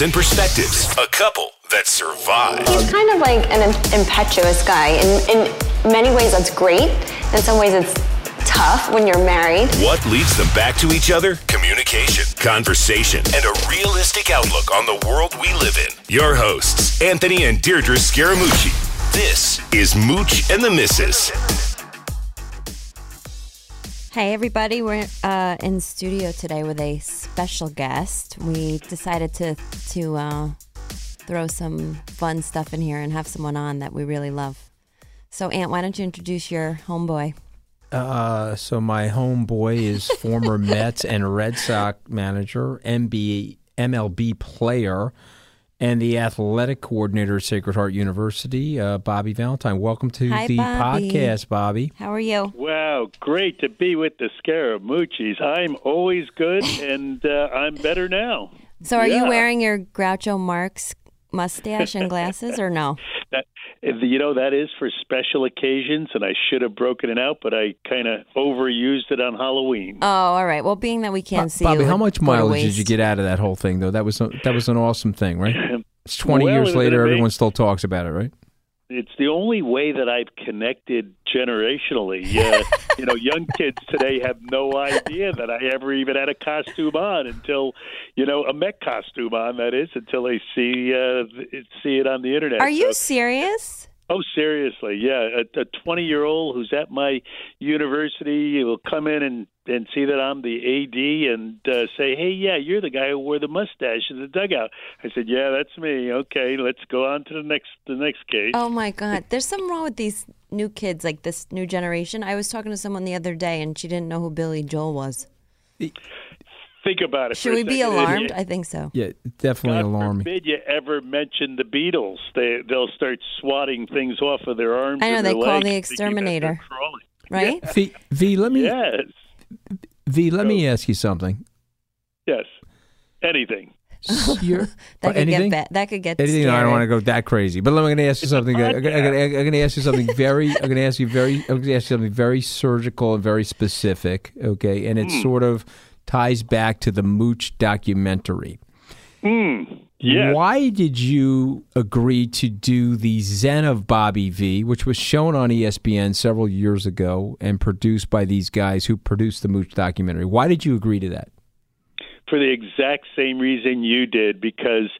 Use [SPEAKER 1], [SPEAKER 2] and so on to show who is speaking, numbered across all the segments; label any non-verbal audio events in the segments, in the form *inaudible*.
[SPEAKER 1] and perspectives, a couple that survive.
[SPEAKER 2] He's kind of like an impetuous guy. In, in many ways, that's great. In some ways, it's tough when you're married.
[SPEAKER 1] What leads them back to each other? Communication, conversation, and a realistic outlook on the world we live in. Your hosts, Anthony and Deirdre Scaramucci. This is Mooch and the Missus.
[SPEAKER 3] Hey, everybody. We're uh, in studio today with a special guest. We decided to to uh, throw some fun stuff in here and have someone on that we really love. So, Aunt, why don't you introduce your homeboy?
[SPEAKER 4] Uh, so my homeboy is *laughs* former Mets and Red Sox manager, MB, MLB player, and the athletic coordinator at Sacred Heart University, uh, Bobby Valentine. Welcome to
[SPEAKER 3] Hi,
[SPEAKER 4] the
[SPEAKER 3] Bobby.
[SPEAKER 4] podcast, Bobby.
[SPEAKER 3] How are you?
[SPEAKER 5] Wow, great to be with the Scaramucci's. I'm always good, *laughs* and uh, I'm better now.
[SPEAKER 3] So, are you wearing your Groucho Marx mustache and glasses, or no? *laughs*
[SPEAKER 5] That, you know, that is for special occasions, and I should have broken it out, but I kind of overused it on Halloween.
[SPEAKER 3] Oh, all right. Well, being that we can't see
[SPEAKER 4] Bobby,
[SPEAKER 3] you,
[SPEAKER 4] how much mileage did you get out of that whole thing, though? That was a, that was an awesome thing, right? *laughs* It's twenty
[SPEAKER 5] Well,
[SPEAKER 4] years later, everyone still talks about it, right?
[SPEAKER 5] It's the only way that I've connected generationally. Uh, *laughs* you know, young kids today have no idea that I ever even had a costume on until, you know, a Met costume on. That is until they see uh, see it on the internet.
[SPEAKER 3] Are you serious?
[SPEAKER 5] Oh, seriously, yeah. A twenty-year-old who's at my university will come in and and see that I'm the AD and uh, say, "Hey, yeah, you're the guy who wore the mustache in the dugout." I said, "Yeah, that's me." Okay, let's go on to the next the next case.
[SPEAKER 3] Oh my God. There's something wrong with these new kids, like this new generation. I was talking to someone the other day and she didn't know who Billy Joel was.
[SPEAKER 5] Think about it.
[SPEAKER 3] Should
[SPEAKER 5] for a
[SPEAKER 3] we be
[SPEAKER 5] second.
[SPEAKER 3] alarmed? I think so.
[SPEAKER 4] Yeah, definitely
[SPEAKER 5] God
[SPEAKER 4] alarming.
[SPEAKER 5] forbid you ever mention the Beatles. They they'll start swatting things off of their arms.
[SPEAKER 3] I know,
[SPEAKER 5] and
[SPEAKER 3] they call the
[SPEAKER 5] thinking that they're
[SPEAKER 3] exterminator.
[SPEAKER 5] crawling.
[SPEAKER 3] Right?
[SPEAKER 4] V, v, let me
[SPEAKER 5] Yes,
[SPEAKER 4] V, let me ask you something.
[SPEAKER 5] yes. Anything. *laughs*
[SPEAKER 4] You're,
[SPEAKER 3] That could
[SPEAKER 4] anything?
[SPEAKER 3] get ba- that could get
[SPEAKER 4] Anything? I don't want to go that crazy, but I'm going to ask you something. Uh,
[SPEAKER 5] I'm
[SPEAKER 4] going to ask you something very. I'm going to ask you very. I'm going to ask you something very surgical and very specific. Okay, and
[SPEAKER 5] it's
[SPEAKER 4] it sort of ties back to the Mooch documentary. Hmm.
[SPEAKER 5] Yes.
[SPEAKER 4] Why did you agree to do the Zen of Bobby V, which was shown on ESPN several years ago and produced by these guys who produced the Mooch documentary? Why did you agree to that?
[SPEAKER 5] for the exact same reason you did because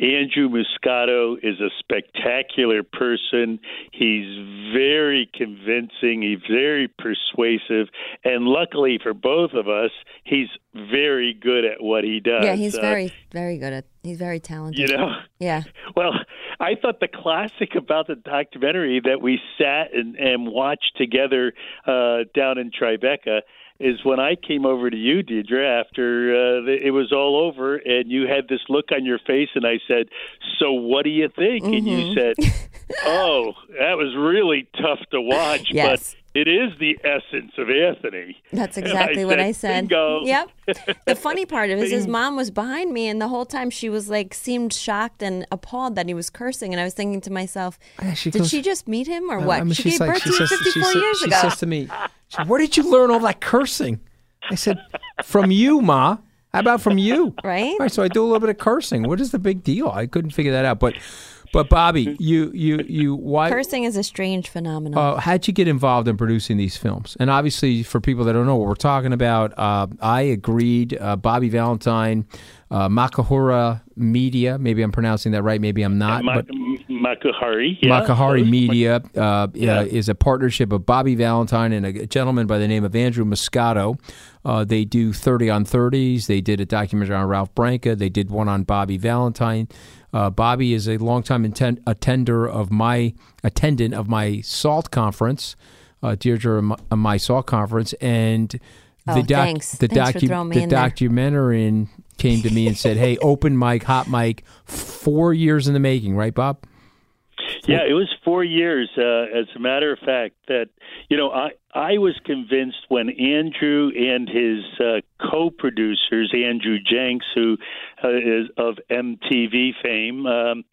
[SPEAKER 5] Andrew Muscato is a spectacular person. He's very convincing, he's very persuasive, and luckily for both of us, he's very good at what he does.
[SPEAKER 3] Yeah, he's
[SPEAKER 5] Uh,
[SPEAKER 3] very, very good at. He's very talented.
[SPEAKER 5] you know,
[SPEAKER 3] Yeah. *laughs*
[SPEAKER 5] well, I thought the classic about the documentary that we sat and, and watched together uh, down in Tribeca is when I came over to you, Deirdre, after uh, it was all over, and you had this look on your face, and I said, "So what do you think?" And you said, *laughs* "Oh, that was really tough to watch,
[SPEAKER 3] Yes.
[SPEAKER 5] but." It is the essence of Anthony.
[SPEAKER 3] That's
[SPEAKER 5] And
[SPEAKER 3] exactly what I said.
[SPEAKER 5] Bingo.
[SPEAKER 3] Yep. The funny *laughs* part of it is his mom was behind me, and the whole time she was like, seemed shocked and appalled that he was cursing. And I was thinking to myself,
[SPEAKER 4] Yeah, she
[SPEAKER 3] did
[SPEAKER 4] goes-
[SPEAKER 3] she just meet him or what?
[SPEAKER 4] I mean,
[SPEAKER 3] she gave
[SPEAKER 4] like-
[SPEAKER 3] birth to you
[SPEAKER 4] says-
[SPEAKER 3] 54
[SPEAKER 4] she said-
[SPEAKER 3] years
[SPEAKER 4] she
[SPEAKER 3] ago.
[SPEAKER 4] says to me, said, "Where did you learn all that cursing?" I said, "From you, ma. How about from you?"
[SPEAKER 3] Right?
[SPEAKER 4] All right. So I do a little bit of cursing. What is the big deal? I couldn't figure that out. But, But Bobby, *laughs* you you you why
[SPEAKER 3] Cursing is a strange phenomenon.
[SPEAKER 4] uh, how'd you get involved in producing these films? And obviously, for people that don't know what we're talking about, uh, I agreed. Uh, Bobby Valentine, uh, Makahura Media. Maybe I'm pronouncing that right. Maybe I'm not.
[SPEAKER 5] Ma-
[SPEAKER 4] but
[SPEAKER 5] Makuhari. Yeah,
[SPEAKER 4] Makahari. Media uh,
[SPEAKER 5] Yeah.
[SPEAKER 4] uh, is a partnership of Bobby Valentine and a gentleman by the name of Andrew Muscato. Uh, they do 30 on 30s. They did a documentary on Ralph Branca. They did one on Bobby Valentine. Uh, Bobby is a longtime inten- attender of my attendant of my SALT conference, uh, Deirdre, of my- my SALT conference, and
[SPEAKER 3] Oh, thanks.
[SPEAKER 4] the,
[SPEAKER 3] Thanks for
[SPEAKER 4] docu-
[SPEAKER 3] throwing me
[SPEAKER 4] the
[SPEAKER 3] in there.
[SPEAKER 4] documentarian came to me and said, "Hey, *laughs* open mic, hot mic, four years in the making, right, Bob?"
[SPEAKER 5] Yeah, it was four years. Uh, as a matter of fact, that you know, I I was convinced when Andrew and his uh, co-producers, Andrew Jenks, who uh, is of MTV fame, um,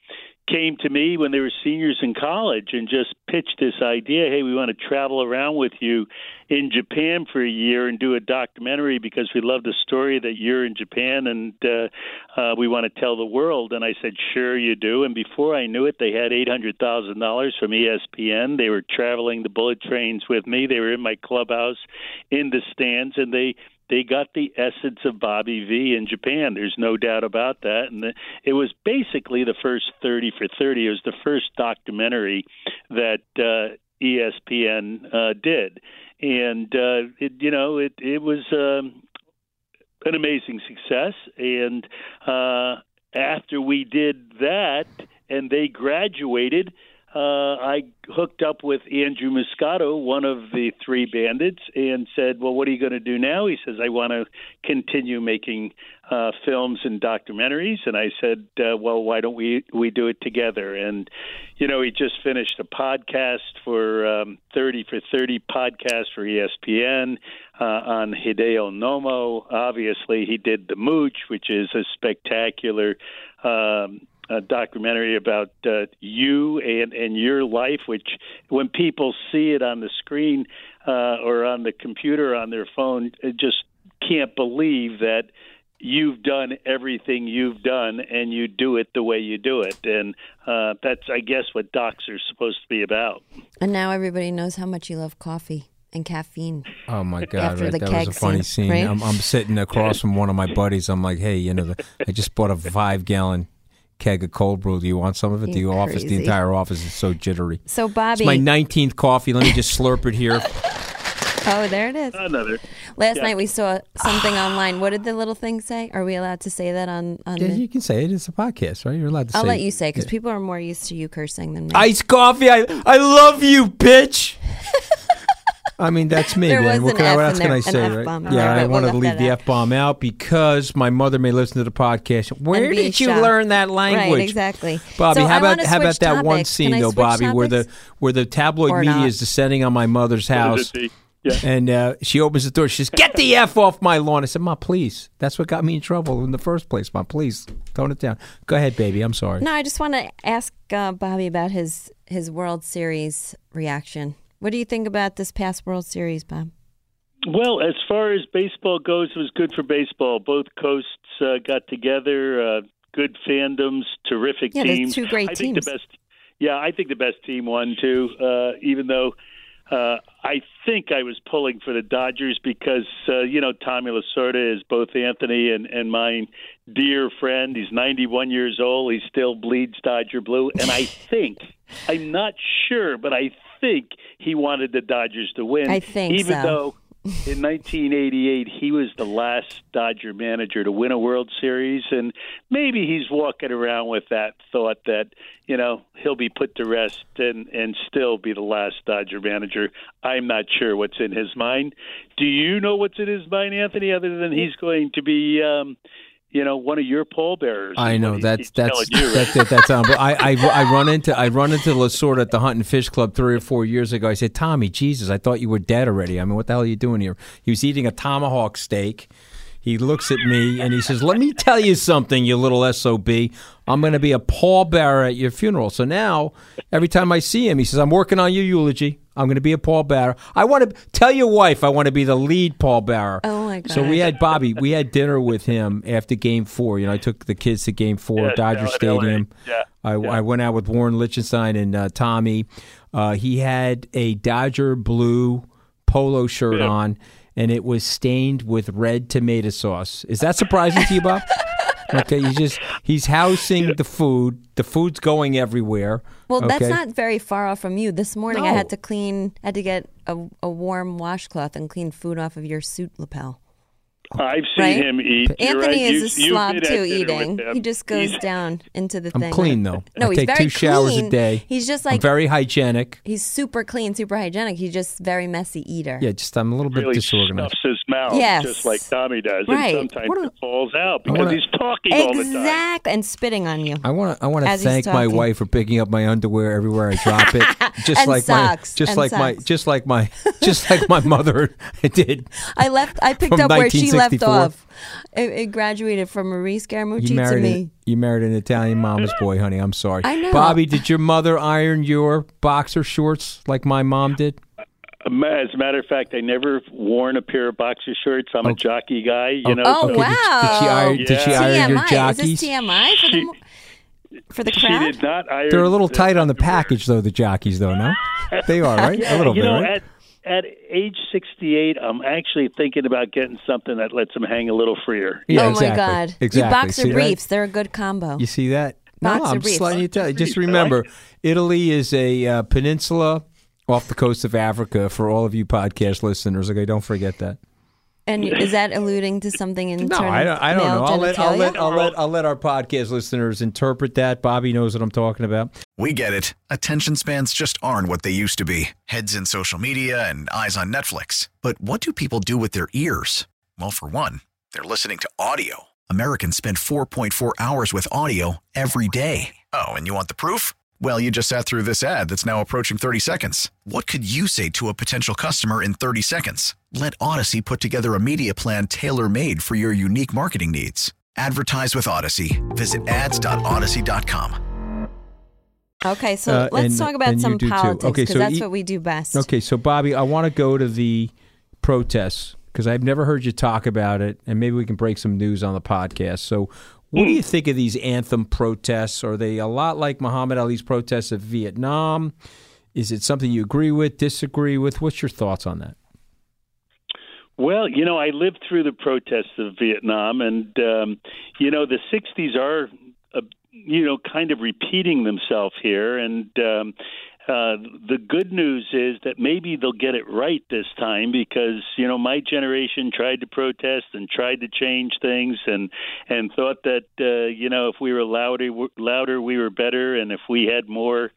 [SPEAKER 5] came to me when they were seniors in college and just pitched this idea. Hey, we want to travel around with you in Japan for a year and do a documentary because we love the story that you're in Japan and uh, uh, we want to tell the world. And I said, sure, you do. And before I knew it, they had eight hundred thousand dollars from ESPN. They were traveling the bullet trains with me. They were in my clubhouse, in the stands, and they they got the essence of Bobby V in Japan. There's no doubt about that. And the, it was basically the first 30 for 30. It was the first documentary that uh, ESPN uh, did. And, uh, it, you know, it, it was um, an amazing success. And uh, after we did that and they graduated, uh, I hooked up with Andrew Muscato, one of the three bandits, and said, "Well, what are you going to do now?" He says, "I want to continue making uh, films and documentaries." And I said, uh, "Well, why don't we we do it together?" And you know, he just finished a podcast for um, Thirty for Thirty podcast for ESPN uh, on Hideo Nomo. Obviously, he did the Mooch, which is a spectacular. Um, a documentary about uh, you and and your life, which when people see it on the screen uh, or on the computer on their phone, it just can't believe that you've done everything you've done and you do it the way you do it, and uh, that's I guess what docs are supposed to be about.
[SPEAKER 3] and now everybody knows how much you love coffee and caffeine.
[SPEAKER 4] Oh my God!
[SPEAKER 3] After
[SPEAKER 4] right?
[SPEAKER 3] the
[SPEAKER 4] That was a
[SPEAKER 3] keg
[SPEAKER 4] funny
[SPEAKER 3] scene,
[SPEAKER 4] scene.
[SPEAKER 3] right?
[SPEAKER 4] I'm, I'm sitting across from one of my buddies. I'm like, hey, you know, the, I just bought a five gallon keg of cold brew. Do you want some of it? The
[SPEAKER 3] You're
[SPEAKER 4] office, the entire office is so jittery.
[SPEAKER 3] So Bobby, It's
[SPEAKER 4] my 19th coffee. Let me just slurp it here. *laughs*
[SPEAKER 3] oh there it is.
[SPEAKER 5] Another.
[SPEAKER 3] Last
[SPEAKER 5] Yeah.
[SPEAKER 3] night we saw something online. What did the little thing say? Are we allowed to say that on on?
[SPEAKER 4] Yeah,
[SPEAKER 3] the,
[SPEAKER 4] you can say it. It's a podcast, right? You're allowed to
[SPEAKER 3] I'll
[SPEAKER 4] say.
[SPEAKER 3] let you say because people are more used to you cursing than me.
[SPEAKER 4] Iced coffee. I I love you, bitch. *laughs* I mean, that's me, *laughs*
[SPEAKER 3] There
[SPEAKER 4] man.
[SPEAKER 3] was
[SPEAKER 4] What
[SPEAKER 3] an
[SPEAKER 4] can I,
[SPEAKER 3] F
[SPEAKER 4] what
[SPEAKER 3] in
[SPEAKER 4] else can
[SPEAKER 3] there-
[SPEAKER 4] I say, right?
[SPEAKER 3] in
[SPEAKER 4] Yeah,
[SPEAKER 3] there,
[SPEAKER 4] I
[SPEAKER 3] but
[SPEAKER 4] wanted to leave the. F bomb out because my mother may listen to the podcast. Where
[SPEAKER 3] be
[SPEAKER 4] did you
[SPEAKER 3] shocked.
[SPEAKER 4] learn that language?
[SPEAKER 3] Right, exactly.
[SPEAKER 4] Bobby,
[SPEAKER 3] So
[SPEAKER 4] how about how about
[SPEAKER 3] switch
[SPEAKER 4] that one scene though,
[SPEAKER 3] switch
[SPEAKER 4] Bobby, where the where the tabloid
[SPEAKER 3] Or
[SPEAKER 4] media
[SPEAKER 3] not?
[SPEAKER 4] is descending on my mother's house,
[SPEAKER 5] Yeah.
[SPEAKER 4] and uh, she opens the door. She says, "Get the *laughs* f off my lawn." I said, "Ma, please." That's what got me in trouble in the first place. Ma, please tone it down. Go ahead, baby. I'm sorry.
[SPEAKER 3] No, I just want to ask uh, Bobby about his his World Series reaction. What do you think about this past World Series, Bob?
[SPEAKER 5] Well, as far as baseball goes, it was good for baseball. Both coasts uh, got together, uh, good fandoms, terrific
[SPEAKER 3] Yeah,
[SPEAKER 5] teams.
[SPEAKER 3] two great
[SPEAKER 5] I think
[SPEAKER 3] teams.
[SPEAKER 5] the best. Yeah, I think the best team won too. Uh, even though uh, I think I was pulling for the Dodgers because uh, you know Tommy Lasorda is both Anthony and and my dear friend. He's 91 years old. He still bleeds Dodger blue, and I *laughs* think I'm not sure, but I think he wanted the Dodgers to win.
[SPEAKER 3] I think
[SPEAKER 5] even
[SPEAKER 3] so.
[SPEAKER 5] though in *laughs* 1988 he was the last Dodger manager to win a World Series, and maybe he's walking around with that thought that you know he'll be put to rest and and still be the last Dodger manager. I'm not sure what's in his mind. Do you know what's in his mind, Anthony? Other than he's going to be. Um, you know, one of your pallbearers.
[SPEAKER 4] I know
[SPEAKER 5] he-
[SPEAKER 4] that's that's
[SPEAKER 5] you,
[SPEAKER 4] that's
[SPEAKER 5] right?
[SPEAKER 4] that, that's um, but I, I I run into I run into Lasorda at the Hunt and Fish Club three or four years ago. I said, Tommy, Jesus, I thought you were dead already. I mean, what the hell are you doing here? He was eating a tomahawk steak. He looks at me and he says, "Let me tell you something, you little sob. I'm going to be a pallbearer at your funeral." So now, every time I see him, he says, "I'm working on your eulogy. I'm going to be a pallbearer. I want to tell your wife I want to be the lead pallbearer."
[SPEAKER 3] Oh, my god!
[SPEAKER 4] So we had Bobby. We had dinner with him after Game Four. You know, I took the kids to Game Four,
[SPEAKER 5] Yeah,
[SPEAKER 4] Dodger
[SPEAKER 5] down.
[SPEAKER 4] Stadium.
[SPEAKER 5] Yeah.
[SPEAKER 4] I, I went out with Warren Lichtenstein and uh, Tommy. Uh, he had a Dodger blue polo shirt
[SPEAKER 5] Yeah.
[SPEAKER 4] on, and it was stained with red tomato sauce. Is that surprising to you, Bob? *laughs* Okay, he's just he's housing the food. The food's going everywhere.
[SPEAKER 3] Well, that's not very far off from you. This morning I had to clean, I had to get a, a warm washcloth and clean food off of your suit lapel.
[SPEAKER 5] I've seen
[SPEAKER 3] Right?
[SPEAKER 5] him eat.
[SPEAKER 3] Anthony
[SPEAKER 5] right.
[SPEAKER 3] is
[SPEAKER 5] You-
[SPEAKER 3] a slob too, eating. He just goes
[SPEAKER 5] He's-
[SPEAKER 3] down into the
[SPEAKER 4] I'm
[SPEAKER 3] thing.
[SPEAKER 4] clean though.
[SPEAKER 3] No,
[SPEAKER 4] I
[SPEAKER 3] he's
[SPEAKER 4] take
[SPEAKER 3] very
[SPEAKER 4] two showers
[SPEAKER 3] clean.
[SPEAKER 4] a day.
[SPEAKER 3] He's just
[SPEAKER 4] I'm
[SPEAKER 3] like
[SPEAKER 4] very hygienic.
[SPEAKER 3] he's super clean, super hygienic. He's just very messy eater.
[SPEAKER 4] Yeah, just I'm a little bit
[SPEAKER 5] really
[SPEAKER 4] disorganized.
[SPEAKER 5] stuffs his mouth
[SPEAKER 3] Yes.
[SPEAKER 5] just like Tommy does,
[SPEAKER 3] Right.
[SPEAKER 5] and sometimes
[SPEAKER 4] What a-
[SPEAKER 5] it falls out because
[SPEAKER 4] wanna-
[SPEAKER 5] he's talking all the time.
[SPEAKER 3] Exactly, and spitting on you.
[SPEAKER 4] I want to I want to thank my wife for picking up my underwear everywhere I drop it. *laughs* Just
[SPEAKER 3] And
[SPEAKER 4] like
[SPEAKER 3] socks,
[SPEAKER 4] my just
[SPEAKER 3] and
[SPEAKER 4] like my just like my just like my mother *laughs* did.
[SPEAKER 3] I left. I picked up where she left off. It, it graduated from Marie Scaramucci
[SPEAKER 4] You
[SPEAKER 3] to me.
[SPEAKER 4] an, you married an Italian mama's boy, honey. I'm sorry.
[SPEAKER 3] I know.
[SPEAKER 4] Bobby, did your mother iron your boxer shorts like my mom did?
[SPEAKER 5] As a matter of fact, I never worn a pair of boxer shorts. I'm a jockey guy, you oh, know.
[SPEAKER 3] Oh
[SPEAKER 5] so
[SPEAKER 3] wow!
[SPEAKER 4] Did, did she iron, did she iron your
[SPEAKER 3] TMI. Is this TMI for the mo- for the
[SPEAKER 5] She did not iron.
[SPEAKER 4] They're a little
[SPEAKER 5] the
[SPEAKER 4] tight on the package, though. The jockeys, though, no, *laughs* they are right.
[SPEAKER 5] Yeah,
[SPEAKER 4] a little
[SPEAKER 5] you
[SPEAKER 4] bit,
[SPEAKER 5] know,
[SPEAKER 4] right?
[SPEAKER 5] at at age 68, I'm actually thinking about getting something that lets them hang a little freer.
[SPEAKER 4] yeah,
[SPEAKER 3] oh
[SPEAKER 4] exactly.
[SPEAKER 3] my god!
[SPEAKER 4] Exactly.
[SPEAKER 3] You boxer
[SPEAKER 4] See that?
[SPEAKER 3] briefs. They're a good combo.
[SPEAKER 4] You see that? No, I'm
[SPEAKER 3] briefs.
[SPEAKER 4] just letting you tell. Just
[SPEAKER 5] briefs, I like
[SPEAKER 4] remember, Italy is a uh, peninsula off the coast of Africa. For all of you podcast listeners, okay, don't forget that.
[SPEAKER 3] And is that alluding to something in
[SPEAKER 4] No,
[SPEAKER 3] terms
[SPEAKER 4] I don't. I don't
[SPEAKER 3] male
[SPEAKER 4] know. I'll let, I'll let? I'll let I'll let our podcast listeners interpret that. Bobby knows what I'm talking about.
[SPEAKER 6] We get it. Attention spans just aren't what they used to be heads in social media and eyes on Netflix. But what do people do with their ears? Well, for one, they're listening to audio. Americans spend 4.4 hours with audio every day. Oh, and you want the proof? Well, you just sat through this ad that's now approaching 30 seconds. What could you say to a potential customer in 30 seconds? Let Odyssey put together a media plan tailor made for your unique marketing needs. Advertise with Odyssey. Visit ads.odyssey.com.
[SPEAKER 3] Okay, so
[SPEAKER 4] Uh,
[SPEAKER 3] let's
[SPEAKER 4] and-
[SPEAKER 3] talk about some
[SPEAKER 4] do too.
[SPEAKER 3] politics
[SPEAKER 4] Okay,
[SPEAKER 3] because
[SPEAKER 4] so
[SPEAKER 3] that's
[SPEAKER 4] e-
[SPEAKER 3] what we do best.
[SPEAKER 4] Okay, so Bobby, I want to go to the protests because I've never heard you talk about it, and maybe we can break some news on the podcast. So, what do you think of these anthem protests? Are they a lot like Muhammad Ali's protests of Vietnam? Is it something you agree with, disagree with? What's your thoughts on that?
[SPEAKER 5] Well, you know, I lived through the protests of Vietnam, and um, you know, the '60s are, uh, you know, kind of repeating themselves here. And um, uh, the good news is that maybe they'll get it right this time because you know my generation tried to protest and tried to change things, and and thought that uh, you know if we were louder, louder we were better, and if we had more,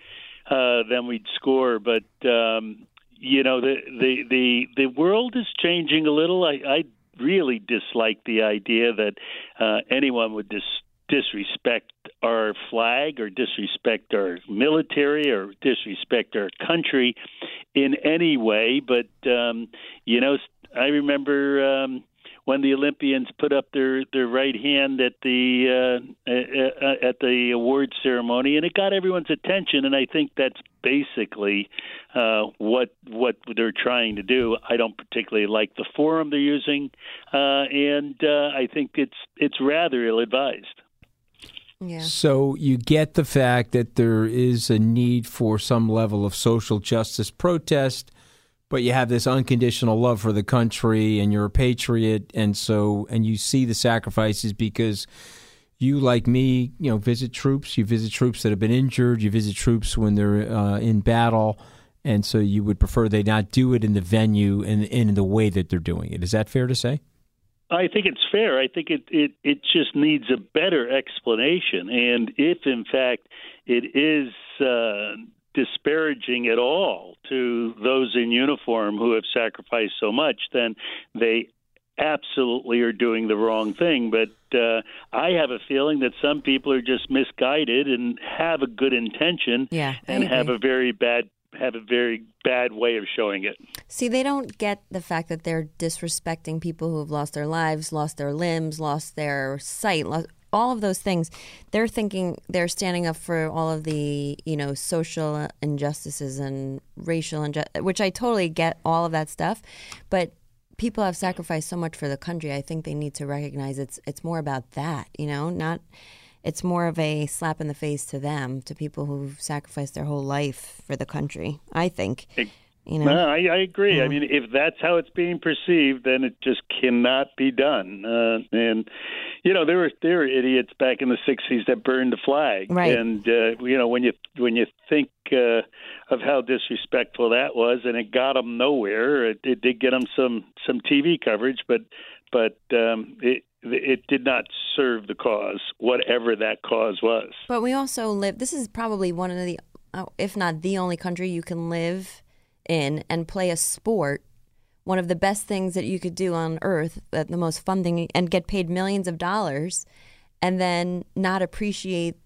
[SPEAKER 5] uh, then we'd score. But um, you know the the the the world is changing a little. I, I really dislike the idea that uh, anyone would dis- disrespect our flag or disrespect our military or disrespect our country in any way. But um, you know, I remember. Um, when the Olympians put up their, their right hand at the uh, uh, at the award ceremony, and it got everyone's attention. And I think that's basically uh, what what they're trying to do. I don't particularly like the forum they're using, uh, and uh, I think it's it's rather ill advised.
[SPEAKER 3] yeah.
[SPEAKER 4] So, you get the fact that there is a need for some level of social justice protest, but you have this unconditional love for the country and you're a patriot and so and you see the sacrifices because you like me you know visit troops you visit troops that have been injured you visit troops when they're uh, in battle and so you would prefer they not do it in the venue and, in the way that they're doing it is that fair to say
[SPEAKER 5] I think it's fair. I think it, it, it just needs a better explanation. And if, in fact, it is uh, disparaging at all to those in uniform who have sacrificed so much, then they absolutely are doing the wrong thing. But uh, I have a feeling that some people are just misguided and have a good intention
[SPEAKER 3] Yeah,
[SPEAKER 5] and have a very bad have a very bad way of showing it.
[SPEAKER 3] See, they don't get the fact that they're disrespecting people who have lost their lives, lost their limbs, lost their sight, lost, all of those things. They're thinking they're standing up for all of the, you know, social injustices and racial injustice, which I totally get all of that stuff. But people have sacrificed so much for the country. I think they need to recognize it's it's more about that, you know, not it's more of a slap in the face to them, to people who've sacrificed their whole life for the country. I think. You know,
[SPEAKER 5] No, I, I agree. I mean, if that's how it's being perceived, then it just cannot be done. Uh, and you know, there were there were idiots back in the '60s that burned the flag,
[SPEAKER 3] Right.
[SPEAKER 5] And uh, you know, when you when you think uh, of how disrespectful that was, and it got them nowhere. It, it did get them some some TV coverage, but but um, it it did not serve the cause, whatever that cause was.
[SPEAKER 3] But we also live. This is probably one of the, uh, if not the only country you can live in and play a sport. One of the best things that you could do on earth, uh, the most fun thing, and get paid millions of dollars, and then not appreciate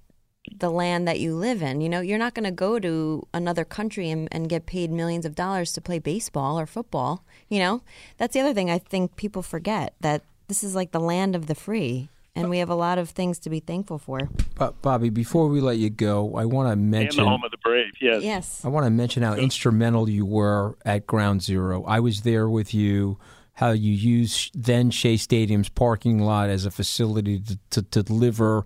[SPEAKER 3] the land that you live in. You know, you're not going to go to another country and, and get paid millions of dollars to play baseball or football. You know, that's the other thing I think people forget that this is like the land of the free, and we have a lot of things to be thankful for.
[SPEAKER 4] But Bobby, before we let you go, I want to
[SPEAKER 5] And
[SPEAKER 4] mention
[SPEAKER 5] the home of the brave, yes.
[SPEAKER 3] Yes.
[SPEAKER 4] I want to mention how instrumental you were at Ground Zero. I was there with you. How you used then Shea Stadium's parking lot as a facility to, to, to deliver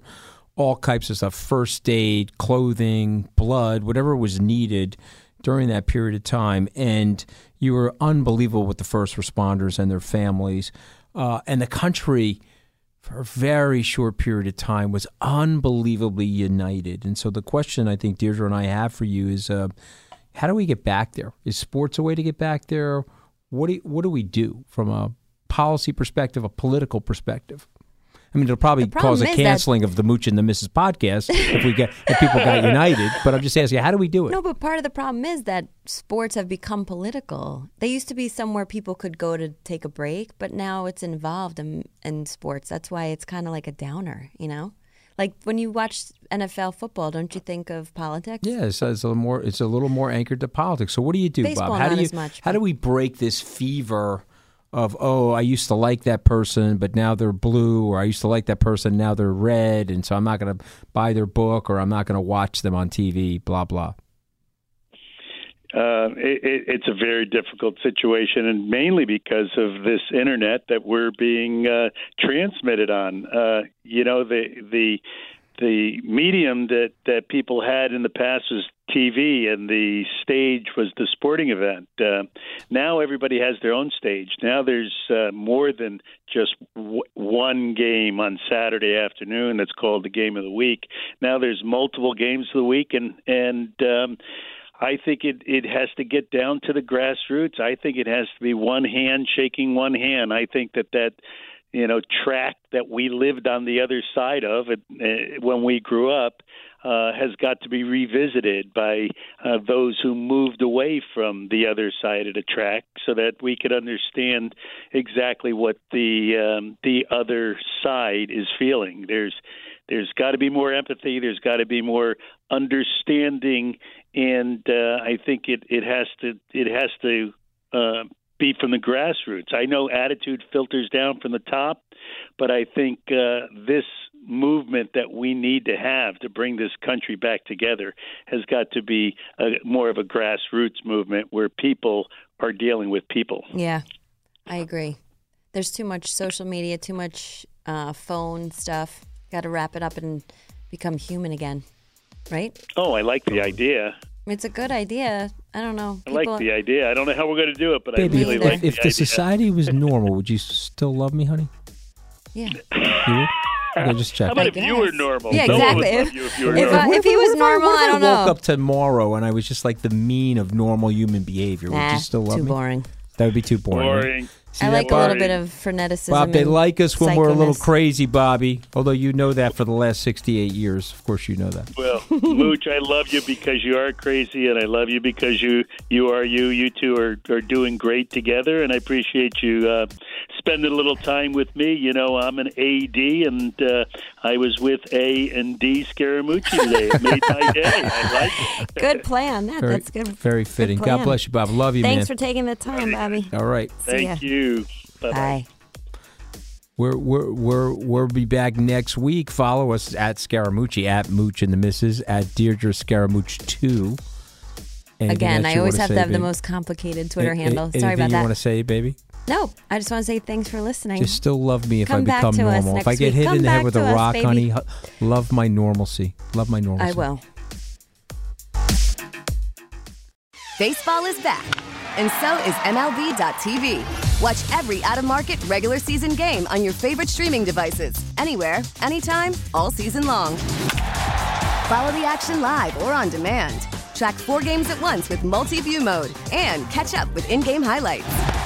[SPEAKER 4] all types of stuff first aid, clothing, blood, whatever was needed during that period of time. And you were unbelievable with the first responders and their families. Uh, and the country, for a very short period of time, was unbelievably united. And so the question I think Deirdre and I have for you is uh, how do we get back there? Is sports a way to get back there? What do, what do we do from a policy perspective, a political perspective? I mean, it'll probably cause a canceling of the Mooch and the Mrs. podcast if we get if people got *laughs* united. But I'm just asking, how do we do it?
[SPEAKER 3] No, but part of the problem is that sports have become political. They used to be somewhere people could go to take a break, but now it's involved in, in sports. That's why it's kind of like a downer, you know? Like when you watch NFL football, don't you think of politics?
[SPEAKER 4] Yeah, it's, it's a little more. It's a little more anchored to politics. So what do you do,
[SPEAKER 3] Baseball,
[SPEAKER 4] Bob? How
[SPEAKER 3] not
[SPEAKER 4] do you
[SPEAKER 3] as much,
[SPEAKER 4] how do we break this fever of oh, I used to like that person, but now they're blue, or I used to like that person, now they're red, and so I'm not going to buy their book, or I'm not going to watch them on TV. Blah blah.
[SPEAKER 5] Uh, it, it, it's a very difficult situation, and mainly because of this internet that we're being uh, transmitted on. Uh, you know, the the the medium that that people had in the past was TV, and the stage was the sporting event. Uh, now everybody has their own stage. Now there's uh, more than just w- one game on Saturday afternoon that's called the game of the week. Now there's multiple games of the week, and and um, I think it it has to get down to the grassroots. I think it has to be one hand shaking one hand. I think that that you know track that we lived on the other side of it, uh, when we grew up uh, has got to be revisited by uh, those who moved away from the other side of the track, so that we could understand exactly what the um, the other side is feeling. There's there's got to be more empathy. There's got to be more understanding, and uh, I think it, it has to it has to uh, be from the grassroots. I know attitude filters down from the top, but I think uh, this movement that we need to have to bring this country back together has got to be a, more of a grassroots movement where people are dealing with people.
[SPEAKER 3] Yeah, I agree. There's too much social media, too much uh, phone stuff. Got to wrap it up and become human again, right?
[SPEAKER 5] Oh, I like the idea.
[SPEAKER 3] It's a good idea. I don't know.
[SPEAKER 5] I like the idea. I don't know how we're going to do it, but
[SPEAKER 4] Baby,
[SPEAKER 5] I really
[SPEAKER 4] if,
[SPEAKER 5] like
[SPEAKER 4] if
[SPEAKER 5] the
[SPEAKER 4] the
[SPEAKER 5] idea.
[SPEAKER 4] society was normal, would you still love me, honey?
[SPEAKER 3] Yeah.
[SPEAKER 4] You would? Okay, *laughs* just check.
[SPEAKER 5] How about
[SPEAKER 3] I
[SPEAKER 5] if you were normal?
[SPEAKER 3] Yeah, exactly.
[SPEAKER 5] would love
[SPEAKER 3] If-
[SPEAKER 5] you if you were
[SPEAKER 3] if,
[SPEAKER 5] normal.
[SPEAKER 3] uh, if he was
[SPEAKER 4] if
[SPEAKER 3] normal,
[SPEAKER 4] what
[SPEAKER 3] I don't
[SPEAKER 4] woke
[SPEAKER 3] know.
[SPEAKER 4] up tomorrow and I was just like the mean of normal human behavior. would you still love
[SPEAKER 3] too
[SPEAKER 4] me?
[SPEAKER 3] boring.
[SPEAKER 4] That would be too boring. right?
[SPEAKER 5] Boring.
[SPEAKER 4] See
[SPEAKER 3] I
[SPEAKER 4] that,
[SPEAKER 3] like a little bit of freneticism.
[SPEAKER 4] Bob, they like us when we're a little crazy, Bobby. Although you know that for the last 68 years. Of course, you know that.
[SPEAKER 5] Well, Mooch, I love you because you are crazy, and I love you because you you are you. You two are, are doing great together, and I appreciate you uh, spending a little time with me. You know, I'm an AD, and uh, I was with A and D Scaramucci today. It made my day. I like it.
[SPEAKER 3] Good plan. Yeah,
[SPEAKER 4] Very,
[SPEAKER 3] that's good.
[SPEAKER 4] very fitting.
[SPEAKER 3] good
[SPEAKER 4] God bless you, Bob. Love you,
[SPEAKER 3] Thanks
[SPEAKER 4] man.
[SPEAKER 3] for taking the time, Bobby.
[SPEAKER 4] All right.
[SPEAKER 3] See.
[SPEAKER 5] Thank you. Bye-bye.
[SPEAKER 3] Bye.
[SPEAKER 4] We're, we're, we're, we'll be back next week. Follow us at Scaramucci, at Mooch and the Misses, at Deirdre Scaramucci 2. Anything
[SPEAKER 3] Again, I always
[SPEAKER 4] wanna
[SPEAKER 3] have
[SPEAKER 4] say,
[SPEAKER 3] to have the most complicated Twitter
[SPEAKER 4] A- a-
[SPEAKER 3] handle. Sorry
[SPEAKER 4] anything
[SPEAKER 3] about
[SPEAKER 4] you
[SPEAKER 3] that.
[SPEAKER 4] want to say, baby?
[SPEAKER 3] No, I just want to say thanks for listening.
[SPEAKER 4] Just still love me if
[SPEAKER 3] Come
[SPEAKER 4] I
[SPEAKER 3] back
[SPEAKER 4] become
[SPEAKER 3] to us
[SPEAKER 4] normal. If I get
[SPEAKER 3] week.
[SPEAKER 4] hit
[SPEAKER 3] Come
[SPEAKER 4] in the head
[SPEAKER 3] back
[SPEAKER 4] with a
[SPEAKER 3] to us,
[SPEAKER 4] rock,
[SPEAKER 3] baby.
[SPEAKER 4] honey, hu- love my normalcy. Love my normalcy.
[SPEAKER 3] I will.
[SPEAKER 7] Baseball is back, and so is MLB.tv. Watch every out of market regular season game on your favorite streaming devices, anywhere, anytime, all season long. Follow the action live or on demand. Track four games at once with multi view mode and catch up with in game highlights.